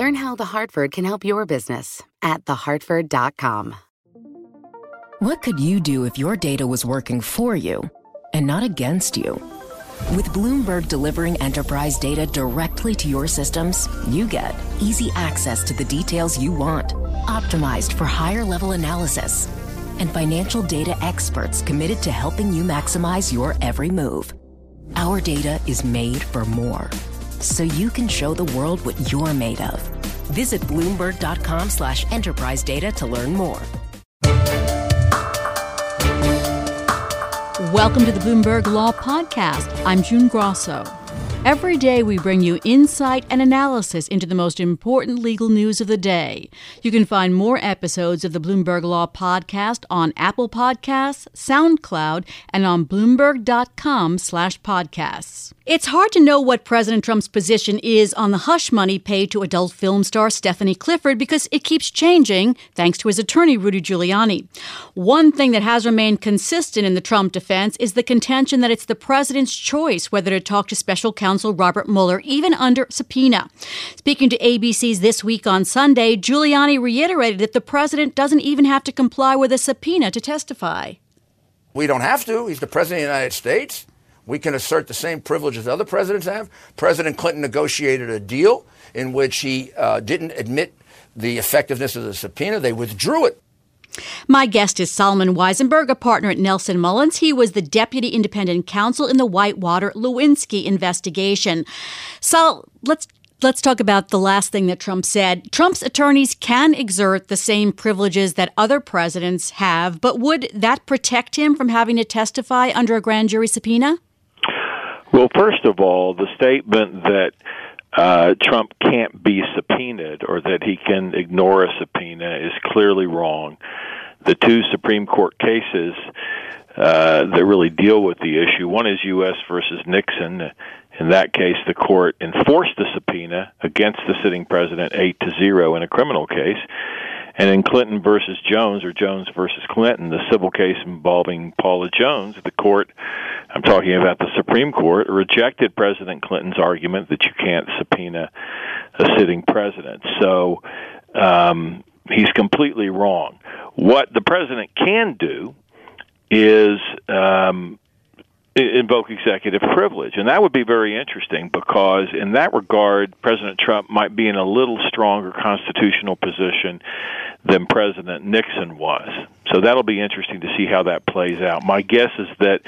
Learn how The Hartford can help your business at thehartford.com. What could you do if your data was working for you and not against you? With Bloomberg delivering enterprise data directly to your systems, you get easy access to the details you want, optimized for higher level analysis, and financial data experts committed to helping you maximize your every move. Our data is made for more so you can show the world what you're made of. Visit Bloomberg.com slash enterprise data to learn more. Welcome to the Bloomberg Law Podcast. I'm June Grosso. Every day, we bring you insight and analysis into the most important legal news of the day. You can find more episodes of the Bloomberg Law Podcast on Apple Podcasts, SoundCloud, and on Bloomberg.com/podcasts. It's hard to know what President Trump's position is on the hush money paid to adult film star Stephanie Clifford because it keeps changing thanks to his attorney Rudy Giuliani. One thing that has remained consistent in the Trump defense is the contention that it's the president's choice whether to talk to special counsel counsel Robert Mueller, even under subpoena. Speaking to ABC's This Week on Sunday, Giuliani reiterated that the president doesn't even have to comply with a subpoena to testify. We don't have to. He's the president of the United States. We can assert the same privileges other presidents have. President Clinton negotiated a deal in which he uh, didn't admit the effectiveness of the subpoena. They withdrew it. My guest is Solomon Wisenberg, a partner at Nelson Mullins. He was the deputy independent counsel in the Whitewater Lewinsky investigation. Sol, let's let's talk about the last thing that Trump said. Trump's attorneys can exert the same privileges that other presidents have, but would that protect him from having to testify under a grand jury subpoena? Well, first of all, the statement that uh, Trump can't be subpoenaed or that he can ignore a subpoena is clearly wrong. The two Supreme Court cases uh, that really deal with the issue one is U.S. versus Nixon. In that case, the court enforced the subpoena against the sitting president eight to zero in a criminal case. And in Clinton versus Jones or Jones versus Clinton, the civil case involving Paula Jones, the court, I'm talking about the Supreme Court, rejected President Clinton's argument that you can't subpoena a sitting president. So um, he's completely wrong. What the president can do is um, invoke executive privilege. And that would be very interesting because, in that regard, President Trump might be in a little stronger constitutional position than President Nixon was. So that'll be interesting to see how that plays out. My guess is that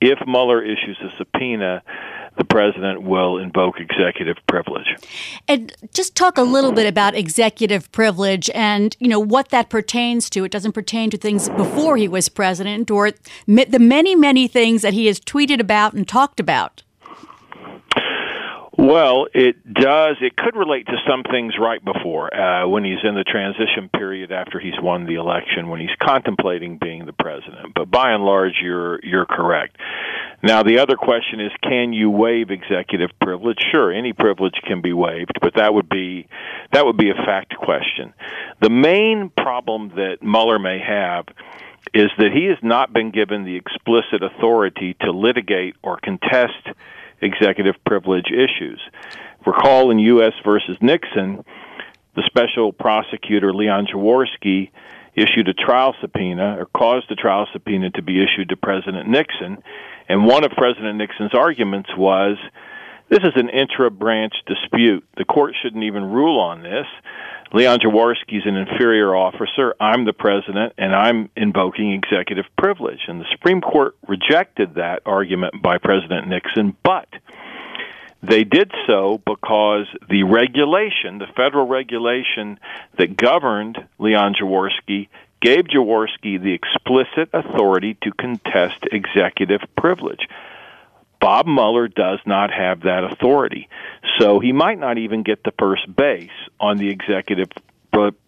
if Mueller issues a subpoena, the president will invoke executive privilege. And just talk a little bit about executive privilege and you know what that pertains to. It doesn't pertain to things before he was president or the many many things that he has tweeted about and talked about. Well, it does. It could relate to some things right before, uh, when he's in the transition period after he's won the election, when he's contemplating being the president. But by and large, you're you're correct. Now, the other question is, can you waive executive privilege? Sure, any privilege can be waived, but that would be that would be a fact question. The main problem that Mueller may have is that he has not been given the explicit authority to litigate or contest executive privilege issues. Recall in U.S. versus Nixon, the special prosecutor Leon Jaworski issued a trial subpoena or caused a trial subpoena to be issued to President Nixon. And one of President Nixon's arguments was this is an intra branch dispute. The court shouldn't even rule on this. Leon Jaworski is an inferior officer. I'm the president, and I'm invoking executive privilege. And the Supreme Court rejected that argument by President Nixon, but they did so because the regulation, the federal regulation that governed Leon Jaworski, gave Jaworski the explicit authority to contest executive privilege. Bob Mueller does not have that authority. So he might not even get the first base on the executive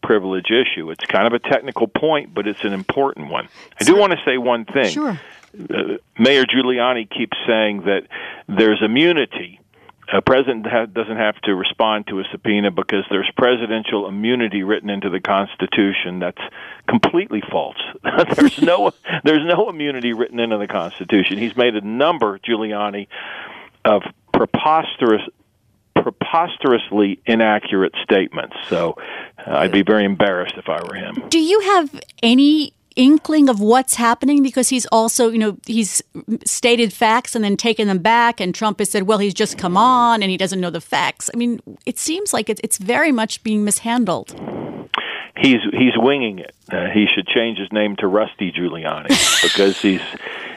privilege issue. It's kind of a technical point, but it's an important one. I do want to say one thing. Sure. Uh, Mayor Giuliani keeps saying that there's immunity. A president ha- doesn't have to respond to a subpoena because there's presidential immunity written into the Constitution. That's completely false. there's no there's no immunity written into the Constitution. He's made a number, Giuliani, of preposterous preposterously inaccurate statements. So uh, I'd be very embarrassed if I were him. Do you have any inkling of what's happening because he's also, you know, he's stated facts and then taken them back, and Trump has said, well, he's just come on and he doesn't know the facts. I mean, it seems like it's very much being mishandled. He's he's winging it. Uh, he should change his name to Rusty Giuliani because he's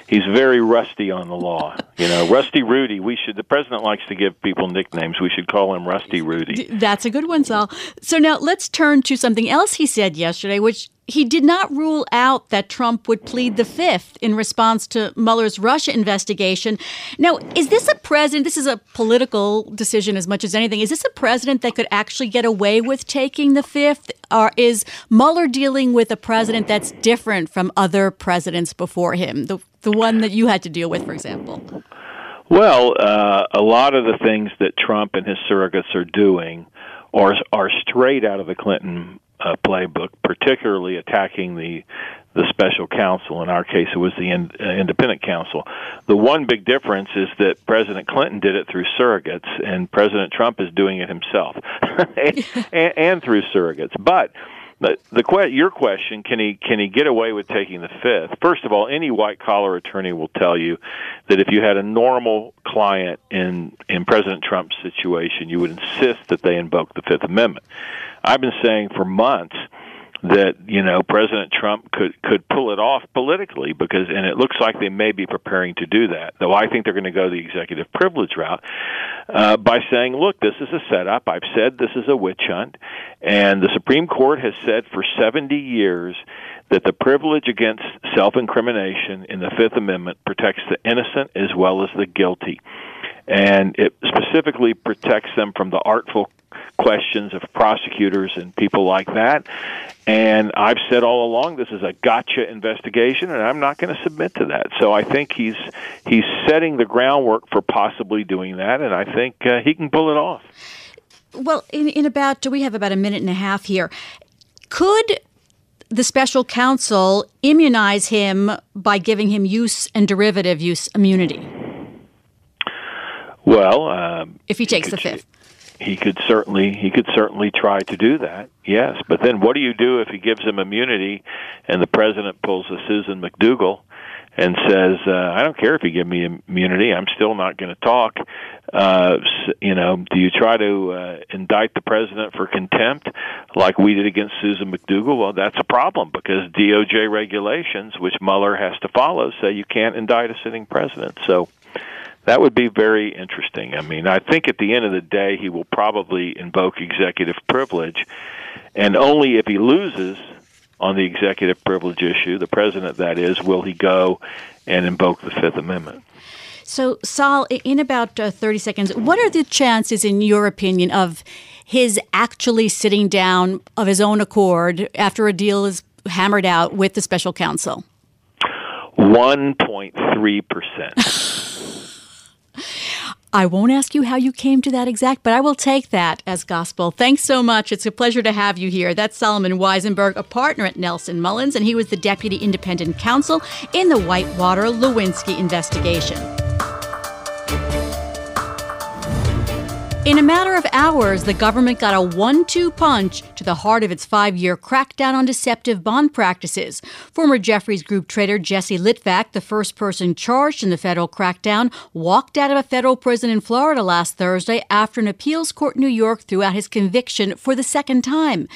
he's very rusty on the law. You know, Rusty Rudy. We should. The president likes to give people nicknames. We should call him Rusty Rudy. That's a good one, Sol. So now let's turn to something else he said yesterday, which he did not rule out that Trump would plead the fifth in response to Mueller's Russia investigation. Now, is this a president? This is a political decision as much as anything. Is this a president that could actually get away with taking the fifth? Or is Mueller dealing with a president that's different from other presidents before him? The, the one that you had to deal with, for example? Well, uh, a lot of the things that Trump and his surrogates are doing are are straight out of the Clinton uh, playbook, particularly attacking the the special counsel. In our case, it was the in, uh, independent counsel. The one big difference is that President Clinton did it through surrogates, and President Trump is doing it himself, and, and, and through surrogates. But the, the your question can he can he get away with taking the fifth? First of all, any white collar attorney will tell you that if you had a normal client in in President Trump's situation, you would insist that they invoke the Fifth Amendment. I've been saying for months that you know President Trump could could pull it off politically because and it looks like they may be preparing to do that. Though I think they're going to go the executive privilege route uh, by saying, "Look, this is a setup. I've said this is a witch hunt, and the Supreme Court has said for 70 years." That the privilege against self incrimination in the Fifth Amendment protects the innocent as well as the guilty. And it specifically protects them from the artful questions of prosecutors and people like that. And I've said all along this is a gotcha investigation, and I'm not going to submit to that. So I think he's he's setting the groundwork for possibly doing that, and I think uh, he can pull it off. Well, in, in about do we have about a minute and a half here. Could the special counsel immunize him by giving him use and derivative use immunity? Well, um, if he takes the fifth he could certainly he could certainly try to do that. Yes, but then what do you do if he gives him immunity and the president pulls a Susan McDougal and says, uh, "I don't care if you give me immunity, I'm still not going to talk." Uh, you know, do you try to uh, indict the president for contempt like we did against Susan McDougal? Well, that's a problem because DOJ regulations, which Mueller has to follow, say you can't indict a sitting president. So that would be very interesting. I mean, I think at the end of the day, he will probably invoke executive privilege, and only if he loses on the executive privilege issue, the president that is, will he go and invoke the Fifth Amendment. So, Sol, in about uh, 30 seconds, what are the chances, in your opinion, of his actually sitting down of his own accord after a deal is hammered out with the special counsel? 1.3%. I won't ask you how you came to that exact, but I will take that as gospel. Thanks so much. It's a pleasure to have you here. That's Solomon Wisenberg, a partner at Nelson Mullins, and he was the deputy independent counsel in the Whitewater Lewinsky investigation. In a matter of hours, the government got a one two punch to the heart of its five year crackdown on deceptive bond practices. Former Jefferies Group trader Jesse Litvak, the first person charged in the federal crackdown, walked out of a federal prison in Florida last Thursday after an appeals court in New York threw out his conviction for the second time.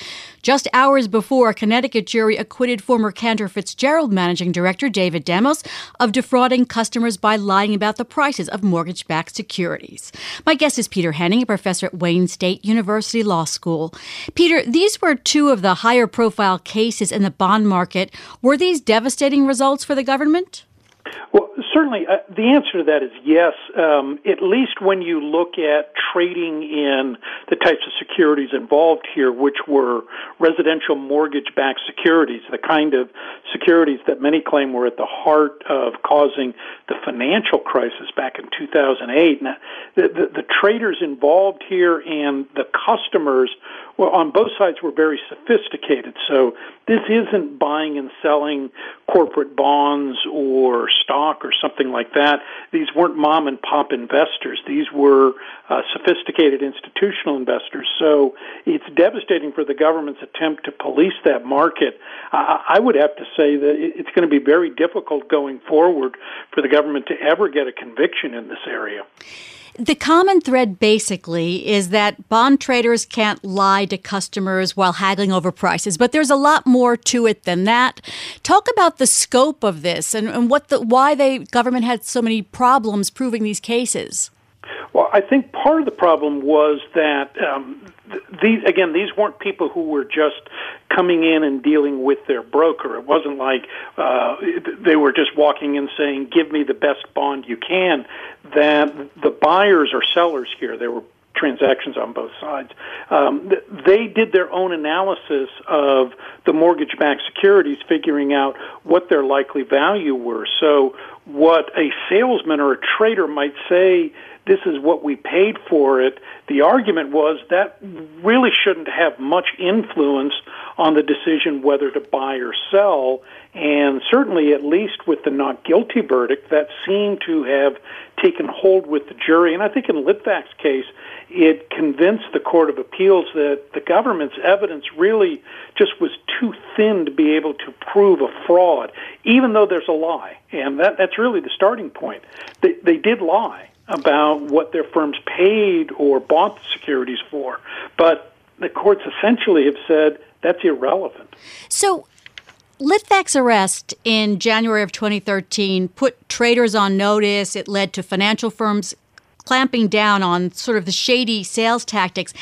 Just hours before, a Connecticut jury acquitted former Cantor Fitzgerald managing director David Demos of defrauding customers by lying about the prices of mortgage backed securities. My guest is Peter Henning, a professor at Wayne State University Law School. Peter, these were two of the higher profile cases in the bond market. Were these devastating results for the government? Well, certainly uh, the answer to that is yes. Um, at least when you look at trading in the types of securities involved here, which were residential mortgage-backed securities, the kind of securities that many claim were at the heart of causing the financial crisis back in 2008. Now, the, the, the traders involved here and the customers well, on both sides were very sophisticated. So this isn't buying and selling corporate bonds or stock or something like that. These weren't mom and pop investors. These were uh, sophisticated institutional investors. So it's devastating for the government's attempt to police that market. Uh, I would have to say that it's going to be very difficult going forward for the government to ever get a conviction in this area. The common thread basically is that bond traders can't lie to customers while haggling over prices, but there's a lot more to it than that. Talk about the scope of this and, and what the why the government had so many problems proving these cases. Well, I think part of the problem was that um, these again these weren't people who were just coming in and dealing with their broker. It wasn't like uh, they were just walking in saying give me the best bond you can. That the buyers or sellers here they were transactions on both sides. Um, they did their own analysis of the mortgage-backed securities, figuring out what their likely value were. So, what a salesman or a trader might say this is what we paid for it. The argument was that really shouldn't have much influence on the decision whether to buy or sell. And certainly, at least with the not guilty verdict, that seemed to have taken hold with the jury. And I think in Litvak's case, it convinced the Court of Appeals that the government's evidence really just was too thin to be able to prove a fraud, even though there's a lie. And that, that's really the starting point. They, they did lie about what their firms paid or bought the securities for. But the courts essentially have said that's irrelevant. So, Litvak's arrest in January of 2013 put traders on notice. It led to financial firms clamping down on sort of the shady sales tactics.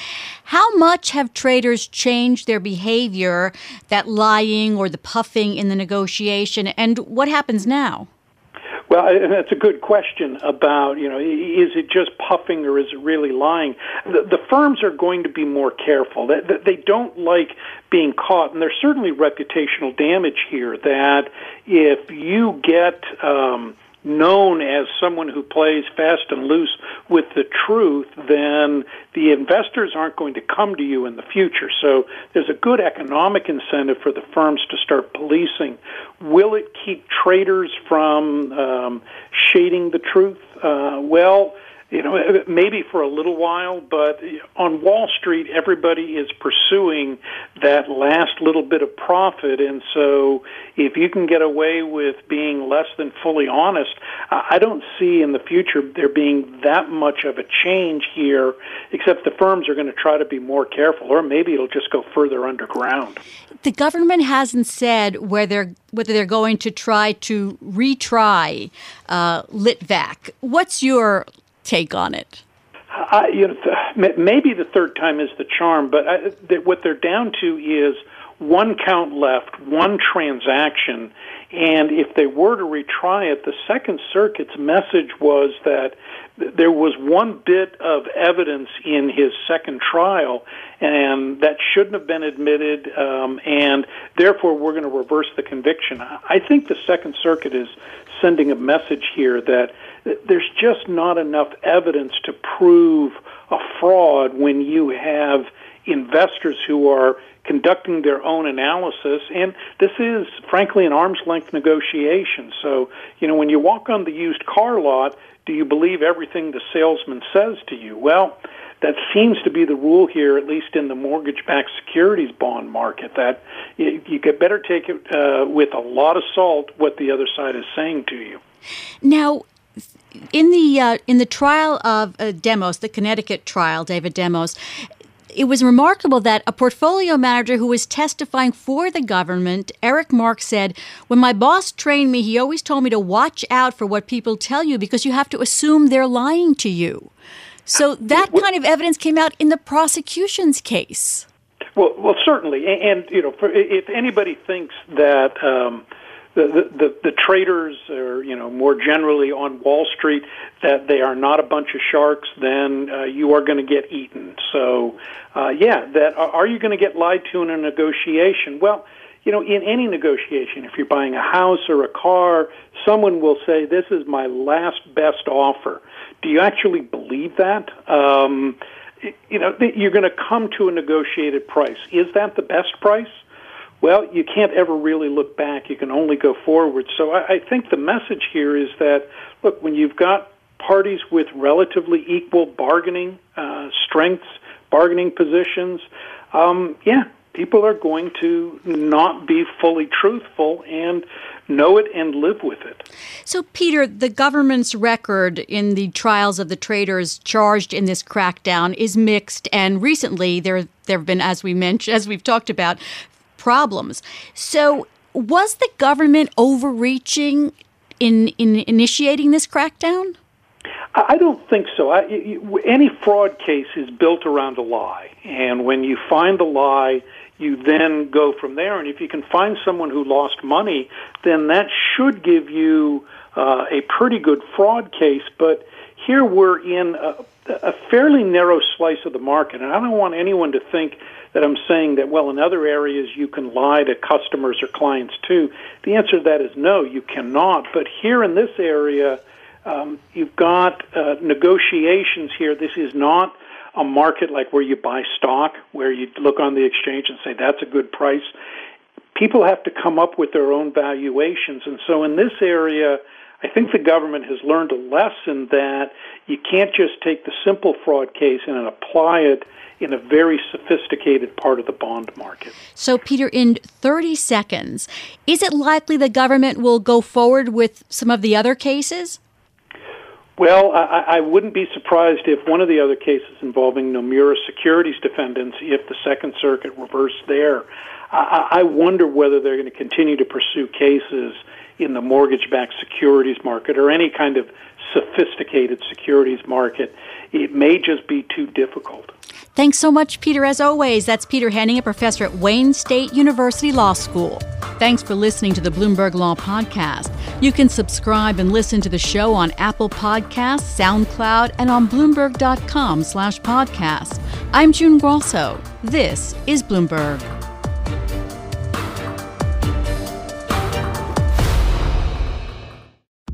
How much have traders changed their behavior, that lying or the puffing in the negotiation, and what happens now? Well, that's a good question about, you know, is it just puffing or is it really lying? The, the firms are going to be more careful. They, they don't like being caught, and there's certainly reputational damage here that if you get, um, known as someone who plays fast and loose with the truth, then the investors aren't going to come to you in the future. So there's a good economic incentive for the firms to start policing. Will it keep traders from um, shading the truth? Uh, well, you know, maybe for a little while, but on Wall Street, everybody is pursuing that last little bit of profit. And so if you can get away with being less than fully honest, I don't see in the future there being that much of a change here, except the firms are going to try to be more careful, or maybe it'll just go further underground. The government hasn't said whether, whether they're going to try to retry uh, Litvak. What's your take on it? I, you know, maybe the third time is the charm, but I, what they're down to is one count left, one transaction, and if they were to retry it, the Second Circuit's message was that there was one bit of evidence in his second trial, and that shouldn't have been admitted, um, and therefore we're going to reverse the conviction. I think the Second Circuit is sending a message here that there's just not enough evidence to prove a fraud when you have investors who are conducting their own analysis and this is frankly an arm's length negotiation so you know when you walk on the used car lot do you believe everything the salesman says to you well that seems to be the rule here, at least in the mortgage-backed securities bond market. That you, you could better take it uh, with a lot of salt what the other side is saying to you. Now, in the uh, in the trial of uh, Demos, the Connecticut trial, David Demos, it was remarkable that a portfolio manager who was testifying for the government, Eric Mark, said, When my boss trained me, he always told me to watch out for what people tell you because you have to assume they're lying to you. So that kind of evidence came out in the prosecution's case. Well, well, certainly, and, and you know, for, if anybody thinks that um, the, the, the traders or you know more generally on Wall Street that they are not a bunch of sharks, then uh, you are going to get eaten. So uh, yeah, that are you going to get lied to in a negotiation? Well, you know, in any negotiation, if you're buying a house or a car, someone will say, "This is my last best offer." Do you actually believe that? Um, you know, you're going to come to a negotiated price. Is that the best price? Well, you can't ever really look back. You can only go forward. So I, I think the message here is that, look, when you've got parties with relatively equal bargaining uh, strengths, bargaining positions, um, yeah, people are going to not be fully truthful and know it and live with it. So, Peter, the government's record in the trials of the traders charged in this crackdown is mixed, and recently there there have been, as we mentioned, as we've talked about, problems. So, was the government overreaching in in initiating this crackdown? I don't think so. I, any fraud case is built around a lie, and when you find the lie, you then go from there. And if you can find someone who lost money, then that should give you uh, a pretty good fraud case. But here we're in a, a fairly narrow slice of the market, and I don't want anyone to think that I'm saying that, well, in other areas you can lie to customers or clients too. The answer to that is no, you cannot. But here in this area, um, you've got uh, negotiations here. This is not a market like where you buy stock, where you look on the exchange and say that's a good price. People have to come up with their own valuations. And so in this area, I think the government has learned a lesson that you can't just take the simple fraud case and apply it in a very sophisticated part of the bond market. So, Peter, in 30 seconds, is it likely the government will go forward with some of the other cases? Well, I, I wouldn't be surprised if one of the other cases involving Nomura Securities defendants, if the Second Circuit reversed there, I, I wonder whether they're going to continue to pursue cases in the mortgage-backed securities market or any kind of sophisticated securities market. It may just be too difficult. Thanks so much, Peter, as always. That's Peter Henning, a professor at Wayne State University Law School. Thanks for listening to the Bloomberg Law Podcast. You can subscribe and listen to the show on Apple Podcasts, SoundCloud, and on Bloomberg.com slash podcast. I'm June Grosso. This is Bloomberg.